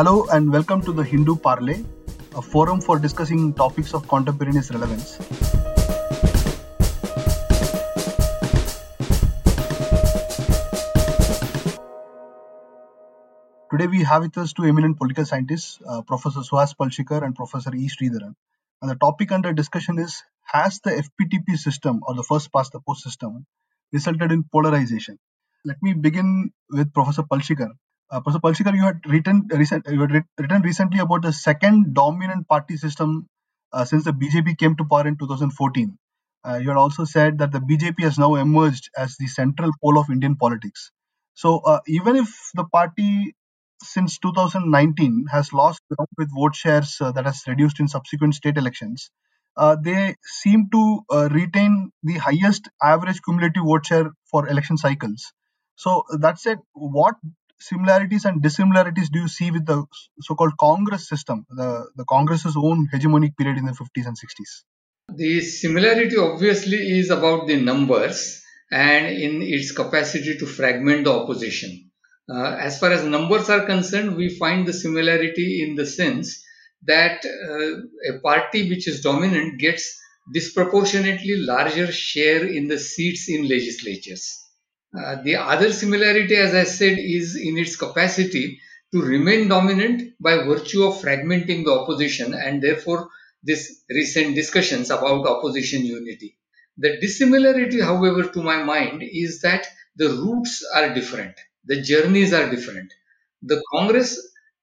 Hello and welcome to the Hindu Parley, a forum for discussing topics of contemporaneous relevance. Today we have with us two eminent political scientists, uh, Professor Suhas Palshikar and Professor E. Sridharan. And the topic under discussion is Has the FPTP system or the first past the post system resulted in polarization? Let me begin with Professor Palshikar. Uh, Professor Palshikar, you had written recent, you had written recently about the second dominant party system uh, since the BJP came to power in 2014. Uh, you had also said that the BJP has now emerged as the central pole of Indian politics. So uh, even if the party since 2019 has lost ground with vote shares uh, that has reduced in subsequent state elections, uh, they seem to uh, retain the highest average cumulative vote share for election cycles. So that said, what similarities and dissimilarities do you see with the so-called Congress system, the, the Congress's own hegemonic period in the 50s and 60s? The similarity obviously is about the numbers and in its capacity to fragment the opposition. Uh, as far as numbers are concerned, we find the similarity in the sense that uh, a party which is dominant gets disproportionately larger share in the seats in legislatures. Uh, the other similarity, as I said, is in its capacity to remain dominant by virtue of fragmenting the opposition and therefore this recent discussions about opposition unity. The dissimilarity, however, to my mind is that the roots are different the journeys are different. The Congress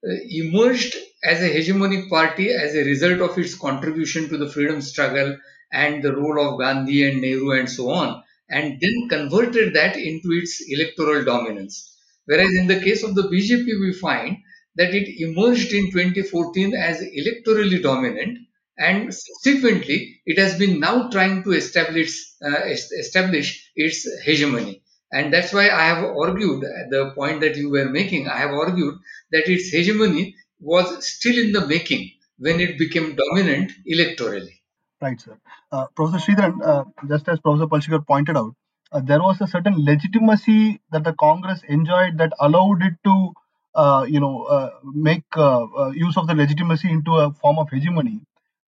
uh, emerged as a hegemonic party as a result of its contribution to the freedom struggle and the role of Gandhi and Nehru and so on, and then converted that into its electoral dominance. Whereas in the case of the BJP, we find that it emerged in 2014 as electorally dominant, and subsequently it has been now trying to establish uh, establish its hegemony. And that's why I have argued the point that you were making. I have argued that its hegemony was still in the making when it became dominant electorally. Right, sir. Uh, Professor Sridharan, uh, just as Professor Palshikar pointed out, uh, there was a certain legitimacy that the Congress enjoyed that allowed it to, uh, you know, uh, make uh, use of the legitimacy into a form of hegemony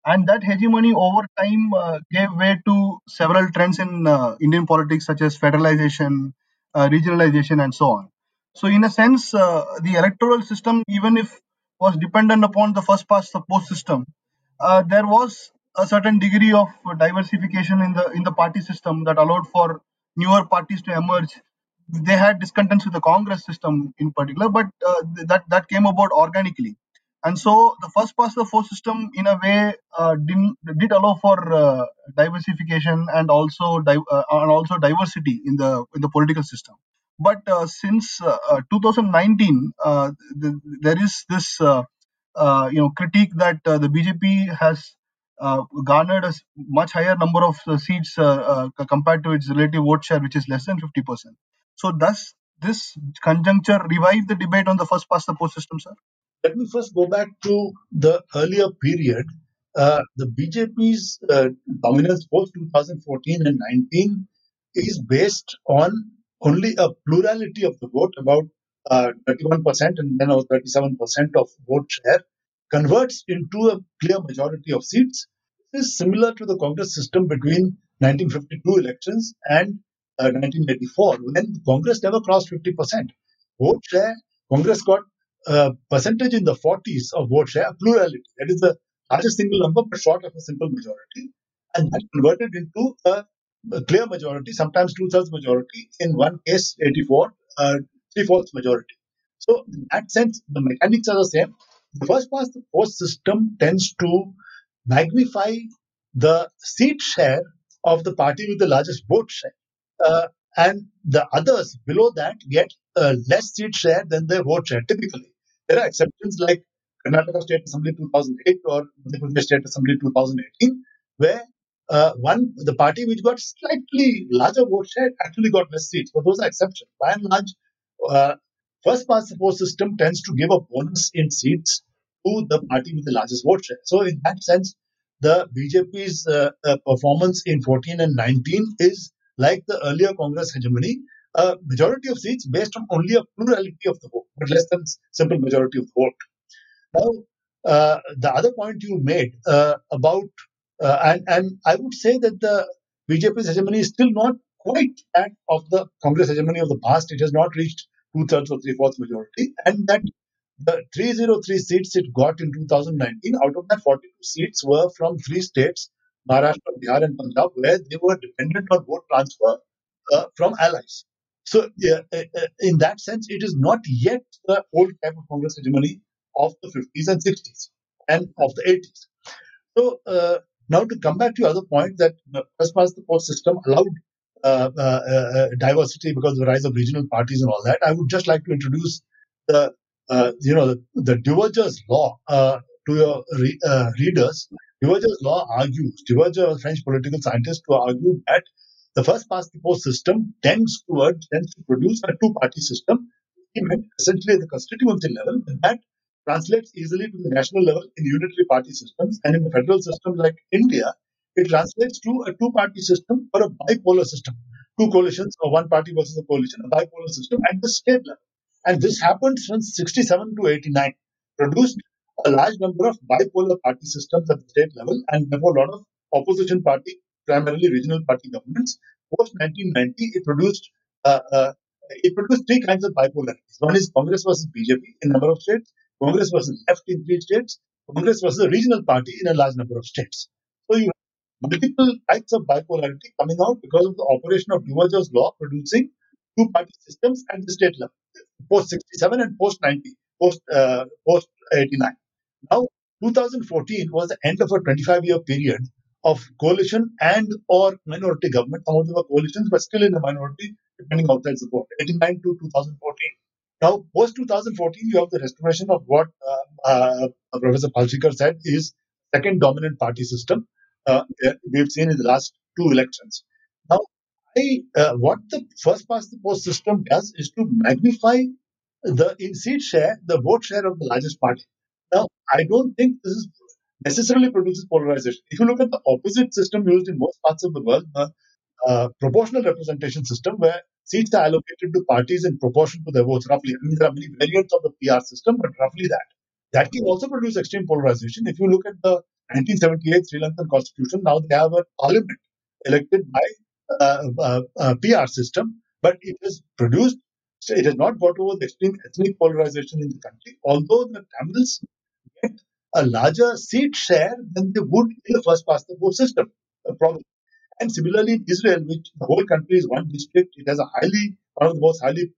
and that hegemony over time gave way to several trends in Indian politics, such as federalization, regionalization, and so on. So, in a sense, the electoral system, even if was dependent upon the first past the post system, there was a certain degree of diversification in the in the party system that allowed for newer parties to emerge. They had discontents with the Congress system in particular, but uh, that that came about organically and so the first past the post system in a way uh, did, did allow for uh, diversification and also di- uh, and also diversity in the in the political system but uh, since uh, 2019 the, there is this you know critique that the bjp has garnered a much higher number of seats compared to its relative vote share which is less than 50% so does this conjuncture revive the debate on the first past the post system sir? Let me first go back to the earlier period. Uh, the BJP's uh, dominance post 2014 and 19 is based on only a plurality of the vote, about uh, 31% and then 37% of vote share, converts into a clear majority of seats. This is similar to the Congress system between 1952 elections and 1984, uh, when Congress never crossed 50%. Vote share, Congress got uh, percentage in the 40s of vote share, plurality. That is the largest single number, but short of a simple majority. And that converted into a, a clear majority, sometimes two thirds majority, in one case, 84, uh, three fourths majority. So, in that sense, the mechanics are the same. The first past the post system tends to magnify the seat share of the party with the largest vote share. Uh, and the others below that get uh, less seat share than their vote share typically. There are exceptions like Karnataka State Assembly 2008 or Madhya Pradesh State Assembly 2018, where uh, one the party which got slightly larger vote share actually got less seats, but those are exceptions. By and large, uh, first past the post system tends to give a bonus in seats to the party with the largest vote share. So, in that sense, the BJP's uh, uh, performance in 14 and 19 is like the earlier Congress hegemony, a majority of seats based on only a plurality of the vote, but less than simple majority of the vote. Now, uh, the other point you made uh, about, uh, and, and I would say that the BJP's hegemony is still not quite that of the Congress hegemony of the past. It has not reached two thirds or three fourths majority, and that the 303 seats it got in 2019, out of that 42 seats were from three states, Maharashtra, Bihar, and Punjab, where they were dependent on vote transfer uh, from allies. So, uh, uh, in that sense, it is not yet the old type of Congress hegemony of the 50s and 60s and of the 80s. So, uh, now to come back to your other point that the first past the post system allowed diversity because of the rise of regional parties and all that, I would just like to introduce the uh, you know the, the Duverger's law uh, to your re- uh, readers. Duverger's law argues, Duverger, a French political scientist, who argued that the first past the post system tends towards tends to produce a two-party system. He meant essentially at the constituency level, and that translates easily to the national level in unitary party systems, and in the federal system like India, it translates to a two-party system or a bipolar system, two coalitions or one party versus a coalition, a bipolar system at the state level. And this happened from 67 to 89, produced a large number of bipolar party systems at the state level, and therefore a lot of opposition party, primarily regional party governments. Post 1990, it produced uh, uh, it produced three kinds of bipolarities. One is Congress versus BJP in a number of states, Congress versus left in three states, Congress versus a regional party in a large number of states. So you multiple types of bipolarity coming out because of the operation of Duverger's law producing two party systems at the state level, post 67 and post 90, post uh, post 89. Now, 2014 was the end of a 25 year period of coalition and or minority government. Some of them were coalitions, but still in the minority, depending on outside support. 89 to 2014. Now, post 2014, you have the restoration of what uh, uh, Professor Palshikar said is second dominant party system uh, we've seen in the last two elections. Now, I, uh, what the first past the post system does is to magnify the in seat share, the vote share of the largest party. Now, I don't think this is necessarily produces polarization. If you look at the opposite system used in most parts of the world, the uh, proportional representation system, where seats are allocated to parties in proportion to their votes, roughly. I mean, there are many variants of the PR system, but roughly that. That can also produce extreme polarization. If you look at the 1978 Sri Lankan constitution, now they have a parliament elected by uh, uh, uh, PR system, but it has produced, so it has not got over the extreme ethnic polarization in the country, although the Tamils get a larger seat share than they would in the first past the post system. Problem. And similarly, in Israel, which the whole country is one district, it has a highly, one of the most highly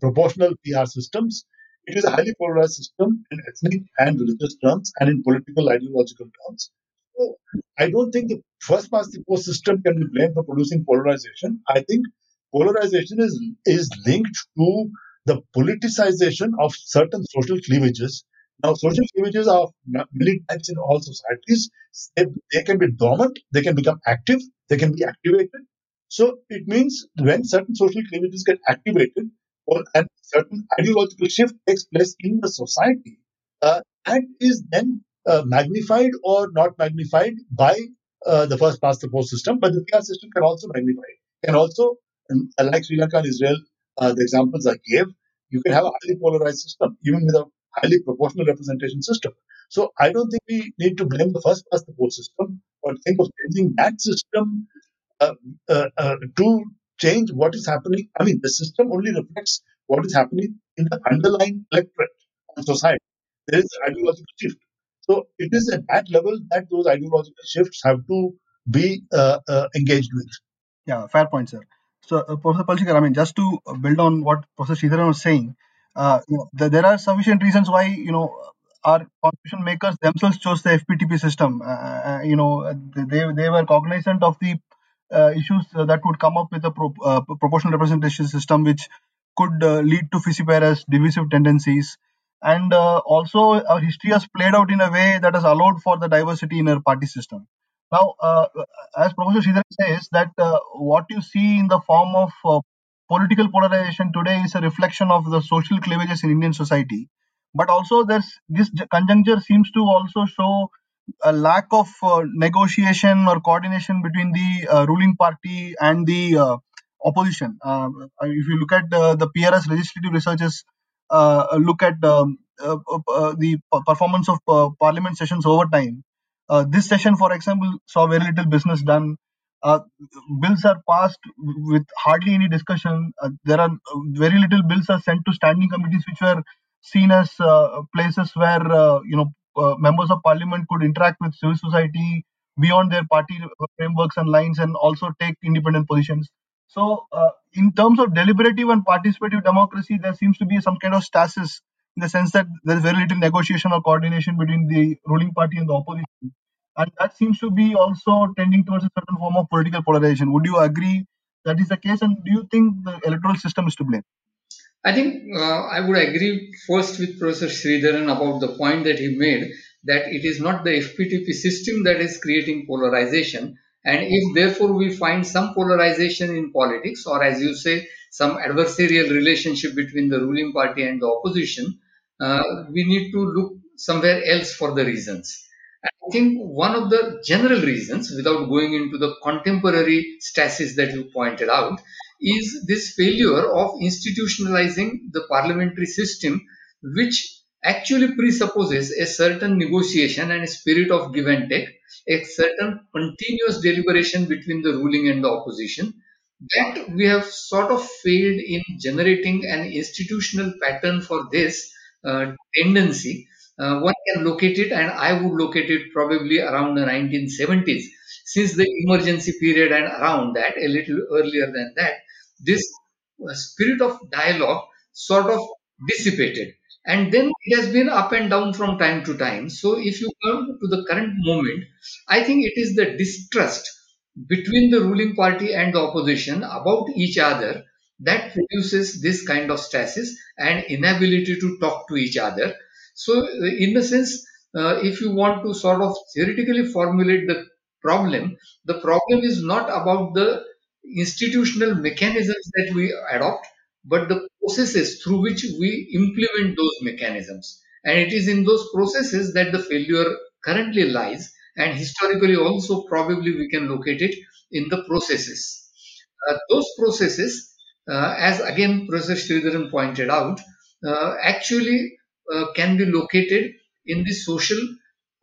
proportional PR systems. It is a highly polarized system in ethnic and religious terms and in political ideological terms. So I don't think the first past the post system can be blamed for producing polarization. I think polarization is is linked to the politicization of certain social cleavages. Now, social cleavages are many types in all societies. They, they can be dormant, they can become active, they can be activated. So it means when certain social cleavages get activated, or a certain ideological shift takes place in the society, uh, that is then uh, magnified or not magnified by uh, the first past the post system, but the PR system can also magnify it. Can also, um, like Sri Lanka and Israel, uh, the examples I gave, you can have a highly polarized system, even with a highly proportional representation system. So I don't think we need to blame the first past the post system, or think of changing that system uh, uh, uh, to change what is happening. I mean, the system only reflects what is happening in the underlying electorate and society. There is an ideological shift. So it is at that level that those ideological shifts have to be uh, uh, engaged with. Yeah, fair point, sir. So, uh, Professor Palshikar, I mean, just to build on what Professor Sridharan was saying, uh, you know, th- there are sufficient reasons why you know our constitution makers themselves chose the FPTP system. Uh, uh, you know, they they were cognizant of the uh, issues that would come up with a pro- uh, proportional representation system, which could uh, lead to fissiparous, divisive tendencies. And uh, also, our history has played out in a way that has allowed for the diversity in our party system. Now, uh, as Professor Sridharan says, that uh, what you see in the form of uh, political polarization today is a reflection of the social cleavages in Indian society. But also, there's this conjuncture seems to also show a lack of uh, negotiation or coordination between the uh, ruling party and the uh, opposition. Uh, if you look at the, PRS legislative researches look at um, the performance of parliament sessions over time, this session, for example, saw very little business done. Uh, bills are passed with hardly any discussion. Uh, there are very little bills are sent to standing committees, which were seen as uh, places where you know members of parliament could interact with civil society beyond their party frameworks and lines, and also take independent positions. So, uh, in terms of deliberative and participative democracy, there seems to be some kind of stasis in the sense that there is very little negotiation or coordination between the ruling party and the opposition. And that seems to be also tending towards a certain form of political polarization. Would you agree that is the case? And do you think the electoral system is to blame? I think uh, I would agree first with Professor Sridharan about the point that he made that it is not the FPTP system that is creating polarization. And if therefore we find some polarization in politics, or as you say, some adversarial relationship between the ruling party and the opposition, uh, we need to look somewhere else for the reasons. I think one of the general reasons, without going into the contemporary stasis that you pointed out, is this failure of institutionalizing the parliamentary system, which actually presupposes a certain negotiation and a spirit of give and take, a certain continuous deliberation between the ruling and the opposition. That we have sort of failed in generating an institutional pattern for this uh, tendency uh, one can locate it, and I would locate it probably around the 1970s. Since the emergency period and around that, a little earlier than that, this uh, spirit of dialogue sort of dissipated. And then it has been up and down from time to time. So, if you come to the current moment, I think it is the distrust between the ruling party and the opposition about each other that produces this kind of stasis and inability to talk to each other so, uh, in a sense, uh, if you want to sort of theoretically formulate the problem, the problem is not about the institutional mechanisms that we adopt, but the processes through which we implement those mechanisms. And it is in those processes that the failure currently lies, and historically also probably we can locate it in the processes. Uh, those processes, uh, as again Professor Sridharan pointed out, uh, actually uh, can be located in the social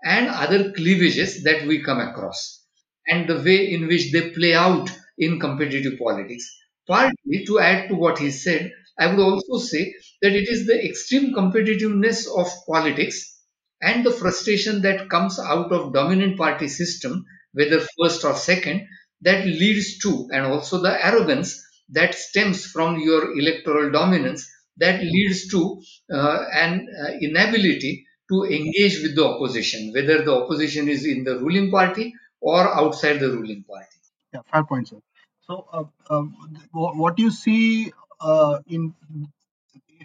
and other cleavages that we come across and the way in which they play out in competitive politics. Partly to add to what he said, I would also say that it is the extreme competitiveness of politics and the frustration that comes out of dominant party system, whether first or second, that leads to, and also the arrogance that stems from your electoral dominance that leads to uh, an uh, inability to engage with the opposition, whether the opposition is in the ruling party or outside the ruling party. Yeah, fair point, sir. So, uh, um, wh- what you see uh, in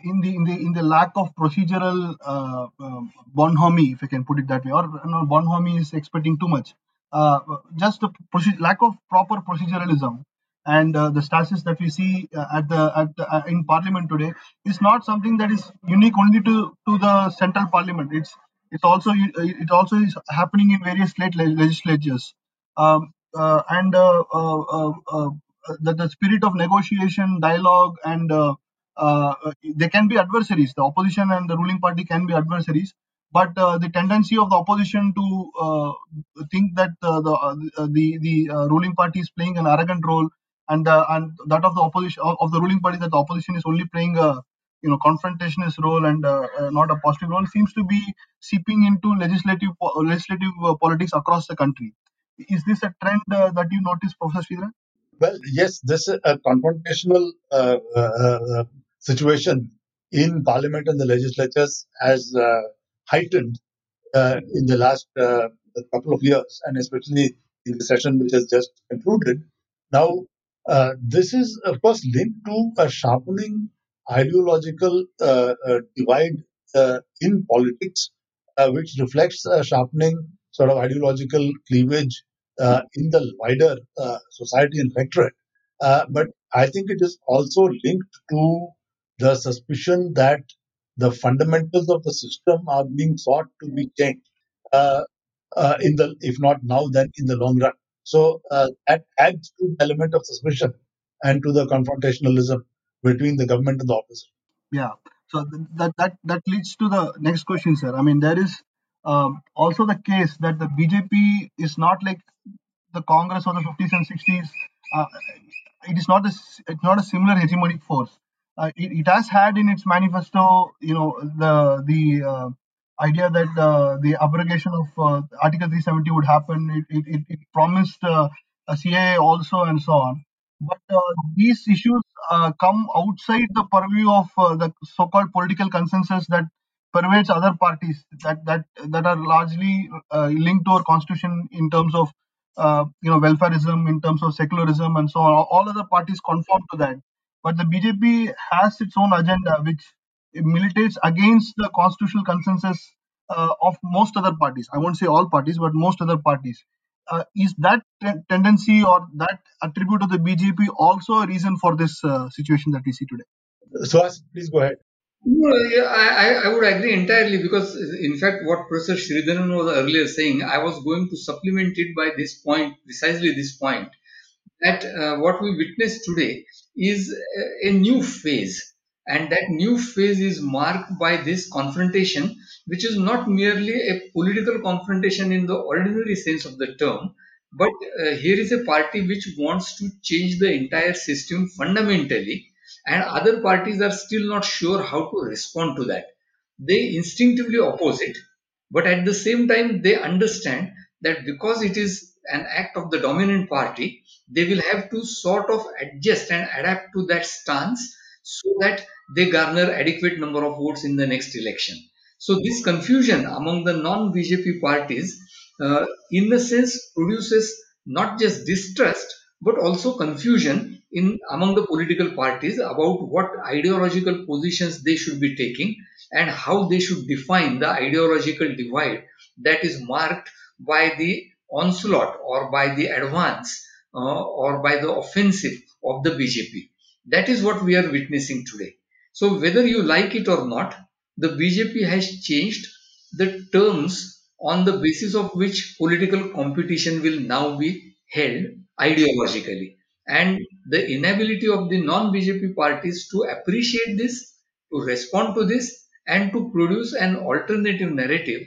in the in the in the lack of procedural uh, um, bonhomie, if I can put it that way, or no, bonhomie is expecting too much. Uh, just the lack of proper proceduralism and uh, the stasis that we see uh, at the at the, uh, in Parliament today is not something that is unique only to to the central Parliament. It's it's also it also is happening in various state le- legislatures. Um, and uh, uh, uh, uh, the, the spirit of negotiation, dialogue, and they can be adversaries. The opposition and the ruling party can be adversaries, but the tendency of the opposition to think that the the the ruling party is playing an arrogant role, and and that of the opposition of, the ruling party that the opposition is only playing a you know confrontationist role and uh, uh, not a positive role seems to be seeping into legislative legislative uh, politics across the country. Is this a trend uh, that you notice, Professor Sridharan? Well, yes, this is a confrontational uh, uh, situation in Parliament and the legislatures has uh, heightened uh, in the last uh, couple of years, and especially in the session which has just concluded. Now, this is, of course, linked to a sharpening ideological divide in politics, which reflects a sharpening sort of ideological cleavage uh, in the wider uh, society and electorate. Uh, but I think it is also linked to the suspicion that the fundamentals of the system are being sought to be changed. Uh, uh, in the if not now, then in the long run. So uh, that adds to the element of suspicion and to the confrontationalism between the government and the opposition. Yeah. So th- that that that leads to the next question, sir. I mean, there is um, also the case that the BJP is not like the Congress of the 50s and 60s. Uh, it is not a it's not a similar hegemonic force. Uh, it, it has had in its manifesto, you know, the the uh, idea that uh, the abrogation of uh, Article 370 would happen. It it, it, promised uh, a CAA also and so on. But these issues come outside the purview of the so-called political consensus that pervades other parties that that that are largely linked to our constitution in terms of uh, you know welfareism, in terms of secularism, and so on. All other parties conform to that, but the BJP has its own agenda, which militates against the constitutional consensus uh, of most other parties. I won't say all parties, but most other parties. Uh, is that ten- tendency or that attribute of the BJP also a reason for this uh, situation that we see today? Suhas, please go ahead. No, yeah, I, I I would agree entirely because, in fact, what Professor Sridharan was earlier saying, I was going to supplement it by this point, precisely this point, that uh, what we witness today is a, a new phase. And that new phase is marked by this confrontation, which is not merely a political confrontation in the ordinary sense of the term, but uh, here is a party which wants to change the entire system fundamentally, and other parties are still not sure how to respond to that. They instinctively oppose it, but at the same time, they understand that because it is an act of the dominant party, they will have to sort of adjust and adapt to that stance so that they garner adequate number of votes in the next election. So this confusion among the non-BJP parties, uh, in a sense, produces not just distrust but also confusion in among the political parties about what ideological positions they should be taking and how they should define the ideological divide that is marked by the onslaught or by the advance uh, or by the offensive of the BJP. That is what we are witnessing today. So, whether you like it or not, the BJP has changed the terms on the basis of which political competition will now be held ideologically. And the inability of the non BJP parties to appreciate this, to respond to this, and to produce an alternative narrative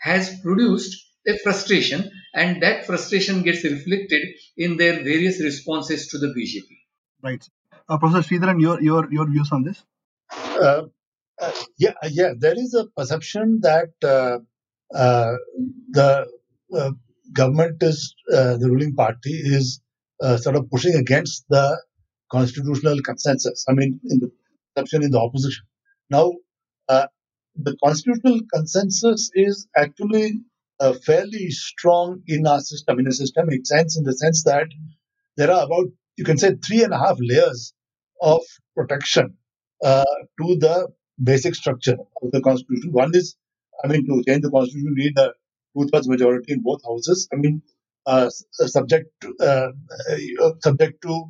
has produced a frustration, and that frustration gets reflected in their various responses to the BJP. Right. Uh, Professor Sridharan, your your your views on this? Uh, uh, yeah, yeah, there is a perception that uh, uh, the uh, government is, uh, the ruling party is uh, sort of pushing against the constitutional consensus. I mean, in the in the opposition. Now, uh, the constitutional consensus is actually uh, fairly strong in our system, in a systemic sense, in the sense that there are about, you can say, three and a half layers of protection uh, to the basic structure of the constitution. One is, I mean, to change the constitution, you need a two-thirds majority in both houses. I mean, subject to, uh, uh, subject to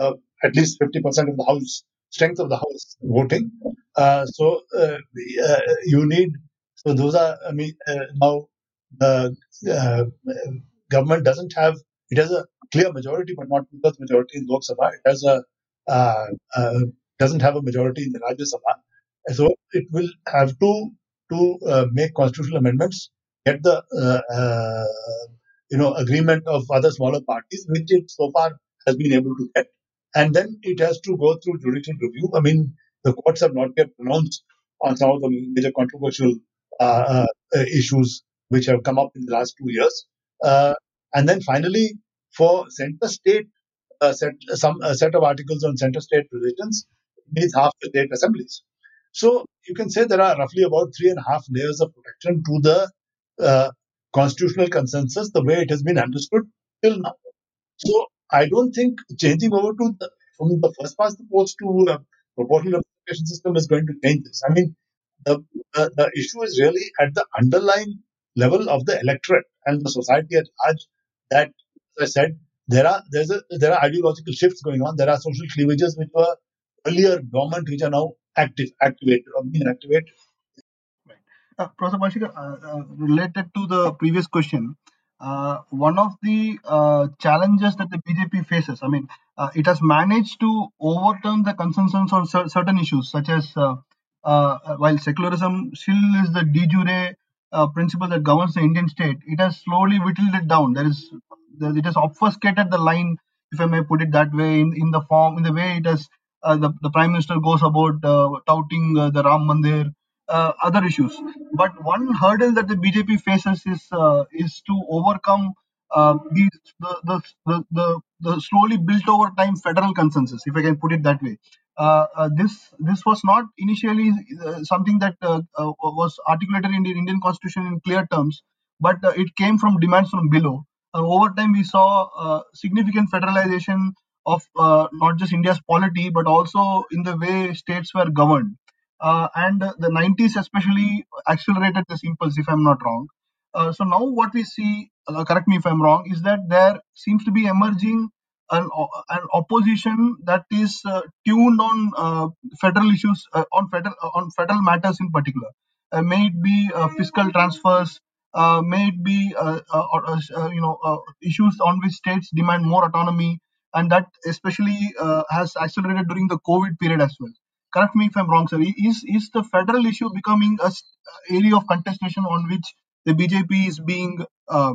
uh, at least 50% of the house strength of the house voting. Uh, so uh, uh, you need. So those are. I mean, uh, now the uh, government doesn't have. It has a clear majority, but not two-thirds majority in Lok Sabha. It has a uh, uh, doesn't have a majority in the Rajya Sabha. So it will have to to uh, make constitutional amendments, get the uh, uh, you know agreement of other smaller parties, which it so far has been able to get, and then it has to go through judicial review. I mean, the courts have not yet pronounced on some of the major controversial uh, uh, uh, issues which have come up in the last two years, uh, and then finally for center state uh, set some a set of articles on center state relations needs half the state assemblies. So you can say there are roughly about three and a half layers of protection to the uh, constitutional consensus, the way it has been understood till now. So I don't think changing over to the, from the first past the post to proportional representation system is going to change this. I mean, the, the the issue is really at the underlying level of the electorate and the society at large. That, as I said, there are there's a there are ideological shifts going on. There are social cleavages which were earlier dormant, which are now active, activated or being activated. Uh, Professor Palshikar, uh, uh, related to the previous question, uh, one of the challenges that the BJP faces, I mean, it has managed to overturn the consensus on cer- certain issues, such as while secularism still is the de jure principle that governs the Indian state, it has slowly whittled it down. There is, it has obfuscated the line, if I may put it that way, in, in the form, in the way it has. Uh, the, the prime minister goes about uh, touting uh, the Ram Mandir, other issues. But one hurdle that the BJP faces is uh, is to overcome uh, the, the, the, the, slowly built over time federal consensus, if I can put it that way. Uh, uh, this this was not initially uh, something that uh, uh, was articulated in the Indian Constitution in clear terms, but uh, it came from demands from below. Uh, over time, we saw uh, significant federalization of uh, not just India's polity, but also in the way states were governed. Uh, and uh, the 90s especially accelerated this impulse, if I'm not wrong. Uh, so now what we see, uh, correct me if I'm wrong, is that there seems to be emerging an, an opposition that is uh, tuned on uh, federal issues, uh, on federal on federal matters in particular. Uh, may it be uh, fiscal transfers, uh, may it be uh, uh, uh, uh, you know uh, issues on which states demand more autonomy, and that especially uh, has accelerated during the COVID period as well. Correct me if I'm wrong, sir. Is is the federal issue becoming a area of contestation on which the BJP is being uh,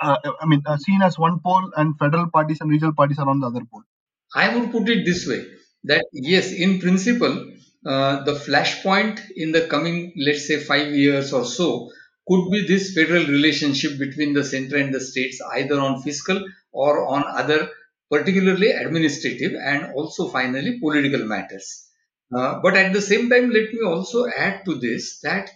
uh, I mean, uh, seen as one pole, and federal parties and regional parties are on the other pole. I would put it this way that yes, in principle, uh, the flashpoint in the coming, let's say, five years or so could be this federal relationship between the center and the states, either on fiscal or on other, particularly administrative and also finally political matters. Uh, but at the same time, let me also add to this that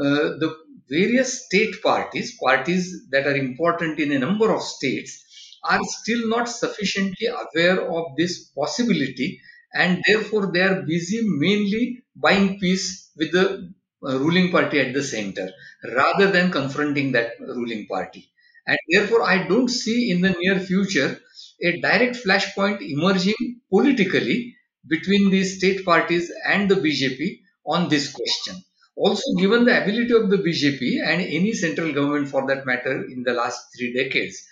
uh, the various state parties, parties that are important in a number of states, are still not sufficiently aware of this possibility and therefore they are busy mainly buying peace with the uh, ruling party at the center rather than confronting that ruling party. And therefore i don't see in the near future a direct flashpoint emerging politically between the state parties and the bjp on this question also given the ability of the bjp and any central government for that matter in the last 3 decades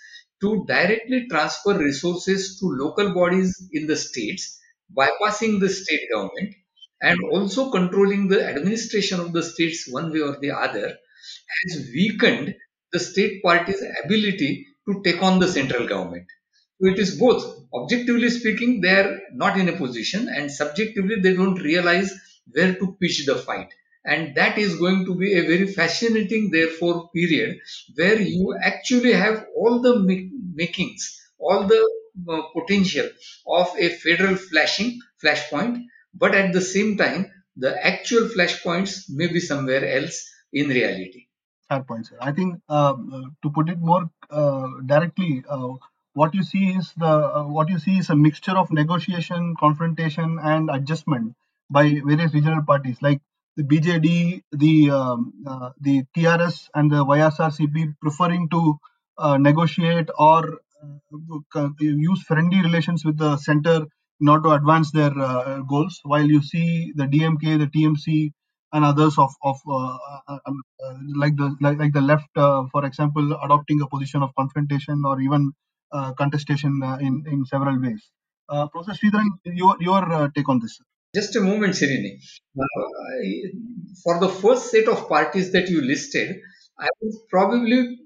to directly transfer resources to local bodies in the states, bypassing the state government, and also controlling the administration of the states one way or the other, has weakened the state party's ability to take on the central government. It is both. Objectively speaking, they are not in a position, and subjectively, they don't realize where to pitch the fight. And that is going to be a very fascinating, therefore, period where you actually have all the makings, all the uh, potential of a federal flashing flashpoint, but at the same time, the actual flashpoints may be somewhere else in reality. Fair point, sir. I think uh, uh, to put it more uh, directly, uh, what you see is the uh, what you see is a mixture of negotiation, confrontation, and adjustment by various regional parties like the BJD, the um, uh, the TRS, and the YSRCP preferring to uh, negotiate or uh, use friendly relations with the center in order to advance their uh, goals. While you see the DMK, the TMC, and others of of uh, uh, um, uh, like the like, like the left, uh, for example, adopting a position of confrontation or even uh, contestation uh, in in several ways. Uh, Professor Sridharan, your your uh, take on this? Just a moment, Srini. Uh, for the first set of parties that you listed, I would probably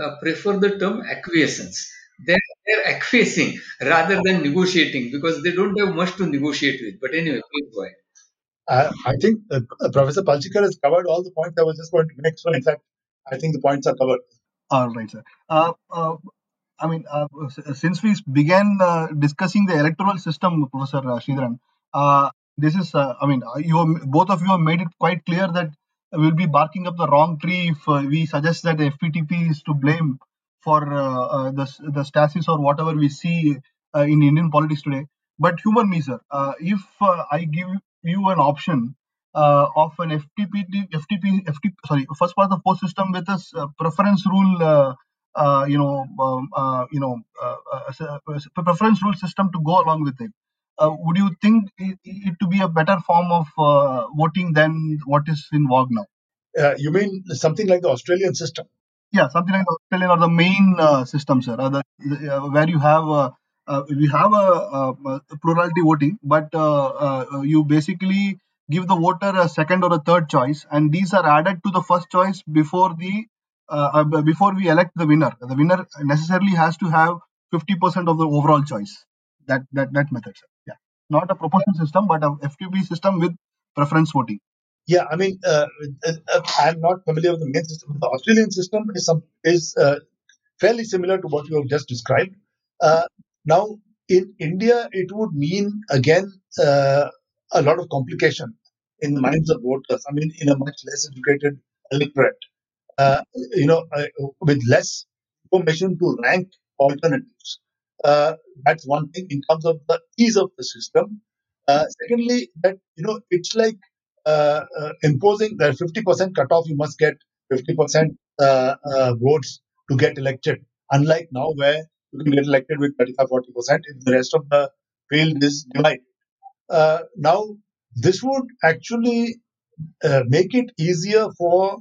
uh, prefer the term acquiescence. They're, they're acquiescing rather than negotiating because they don't have much to negotiate with. But anyway, please go ahead. Uh, I think uh, Professor Palshikar has covered all the points I was just going to make. So, in fact, I think the points are covered. All right, sir. Uh, uh, I mean, uh, since we began uh, discussing the electoral system, Professor uh, Sridharan, uh, this is, uh, I mean, uh, you both of you have made it quite clear that we'll be barking up the wrong tree if uh, we suggest that FPTP is to blame for uh, uh, the the stasis or whatever we see uh, in Indian politics today. But humor me, sir. Uh, if uh, I give you an option uh, of an FTP, FTP, FTP, sorry, first part of the post system with a uh, preference rule. Uh, you know, um, uh, you know, uh, uh, preference rule system to go along with it. Uh, would you think it, it to be a better form of uh, voting than what is in vogue now? Uh, you mean something like the Australian system? Yeah, something like the Australian or the Maine uh, system, sir, the, uh, where you have uh, uh, we have a, a, plurality voting, but uh, uh, you basically give the voter a second or a third choice, and these are added to the first choice before the uh, uh, before we elect the winner. The winner necessarily has to have 50% of the overall choice. That that that method, sir. Yeah, not a proportional system, but a FTP system with preference voting. Yeah, I mean, uh, uh, uh, I'm not familiar with the Maine system. The Australian system is some is fairly similar to what you have just described. Now, in India, it would mean again a lot of complication in the minds of voters. I mean, in a much less educated electorate, uh, you know, uh, with less information to rank alternatives. Uh, that's one thing in terms of the ease of the system. Uh, secondly, that you know, it's like uh, uh, imposing the 50% cutoff. You must get 50% uh, uh, votes to get elected. Unlike now, where you can get elected with 35 40% if the rest of the field is divided. Now, this would actually make it easier for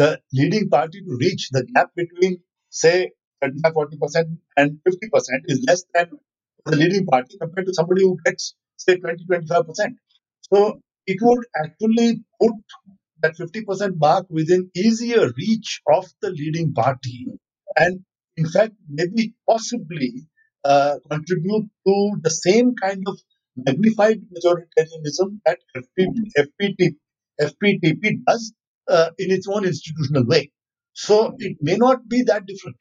the leading party to reach the gap between, say, 35 40% and 50% is less than the leading party compared to somebody who gets, say, 20 25%. So, it would actually put that 50% mark within easier reach of the leading party and in fact maybe possibly uh, contribute to the same kind of magnified majoritarianism that FPP, FPT, FPTP does uh, in its own institutional way. So it may not be that different.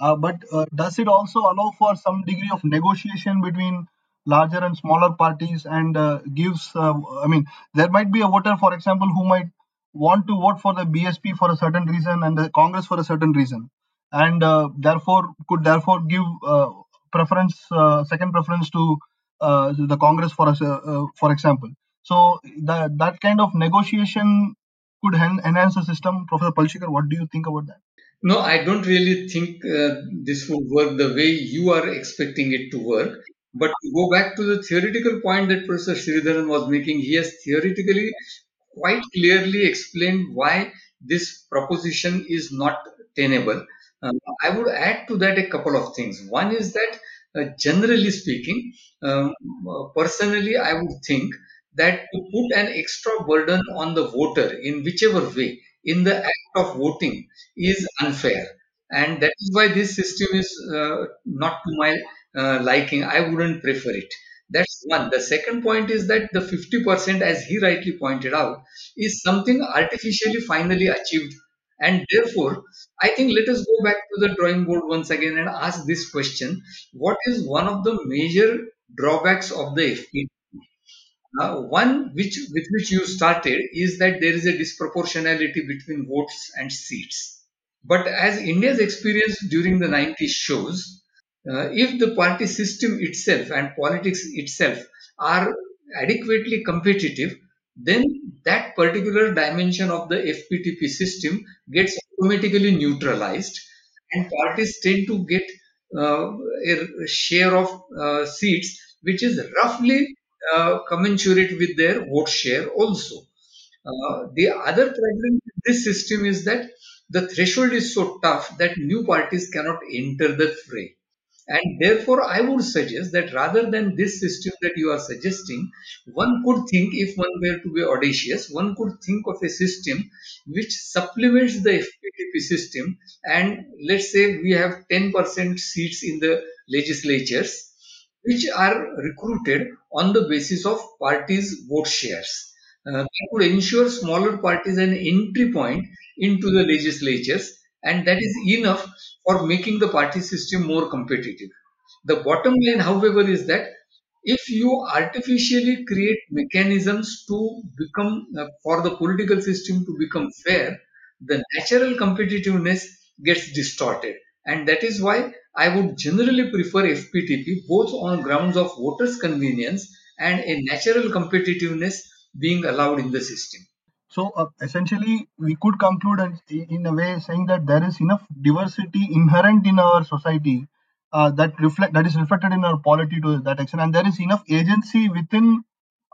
Uh, but uh, does it also allow for some degree of negotiation between larger and smaller parties and uh, gives, uh, I mean, there might be a voter, for example, who might want to vote for the BSP for a certain reason and the Congress for a certain reason, and uh, therefore could therefore give uh, preference, uh, second preference to uh, the Congress for us, for example. So that that kind of negotiation could enhance the system. Professor Palshikar, what do you think about that? No, I don't really think uh, this would work the way you are expecting it to work. But to go back to the theoretical point that Professor Sridharan was making, he has theoretically quite clearly explained why this proposition is not tenable. Um, I would add to that a couple of things. One is that, uh, generally speaking, um, uh, personally, I would think that to put an extra burden on the voter in whichever way in the act of voting is unfair. And that is why this system is uh, not to my uh, liking. I wouldn't prefer it. That's one. The second point is that the 50%, as he rightly pointed out, is something artificially finally achieved. And therefore, I think let us go back to the drawing board once again and ask this question What is one of the major drawbacks of the FP? Uh, one which with which you started is that there is a disproportionality between votes and seats. But as India's experience during the 90s shows, uh, if the party system itself and politics itself are adequately competitive, then that particular dimension of the FPTP system gets automatically neutralized, and parties tend to get uh, a share of uh, seats which is roughly uh, commensurate with their vote share also. Uh, the other problem with this system is that the threshold is so tough that new parties cannot enter the fray. And therefore, I would suggest that rather than this system that you are suggesting, one could think, if one were to be audacious, one could think of a system which supplements the FPTP system. And let's say we have 10% seats in the legislatures, which are recruited on the basis of parties' vote shares. Uh, that would ensure smaller parties an entry point into the legislatures, and that is enough for making the party system more competitive. The bottom line, however, is that if you artificially create mechanisms to become uh, for the political system to become fair, the natural competitiveness gets distorted, and that is why I would generally prefer FPTP both on grounds of voters' convenience and a natural competitiveness being allowed in the system. So uh, essentially, we could conclude in a way saying that there is enough diversity inherent in our society uh, that reflect that is reflected in our polity to that extent, and there is enough agency within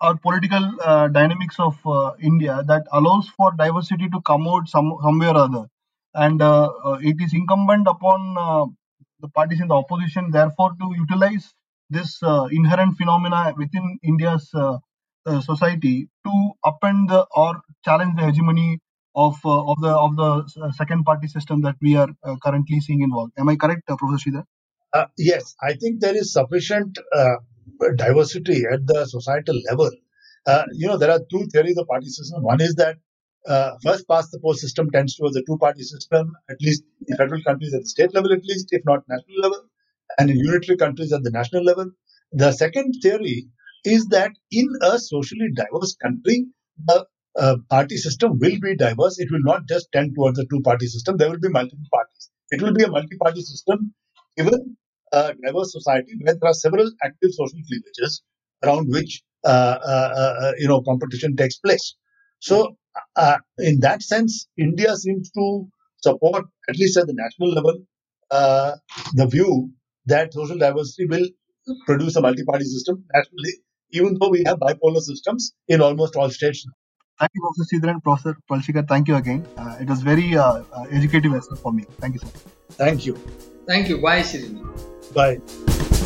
our political uh, dynamics of uh, India that allows for diversity to come out some somewhere or other, and uh, uh, it is incumbent upon the parties in the opposition, therefore, to utilize this uh, inherent phenomena within India's uh, uh, society to upend the or challenge the hegemony of uh, of the of the second party system that we are currently seeing involved. Am I correct, Professor Sridhar? Uh, yes, I think there is sufficient uh, diversity at the societal level. Uh, you know, there are two theories of party system. One is that uh, first past the post system tends towards a two party system, at least in federal countries at the state level, at least, if not national level, and in unitary countries at the national level. The second theory is that in a socially diverse country, the uh, party system will be diverse. It will not just tend towards a two party system, there will be multiple parties. It will be a multi party system given a diverse society where there are several active social cleavages around which uh, uh, uh, you know competition takes place. So, uh, in that sense, India seems to support, at least at the national level, uh, the view that social diversity will produce a multi-party system nationally, even though we have bipolar systems in almost all states. Thank you, Professor Sridhar and Professor Palshikar. Thank you again. Uh, it was very uh, uh, educative lesson for me. Thank you, sir. Thank you. Thank you. Bye, Srini. Bye.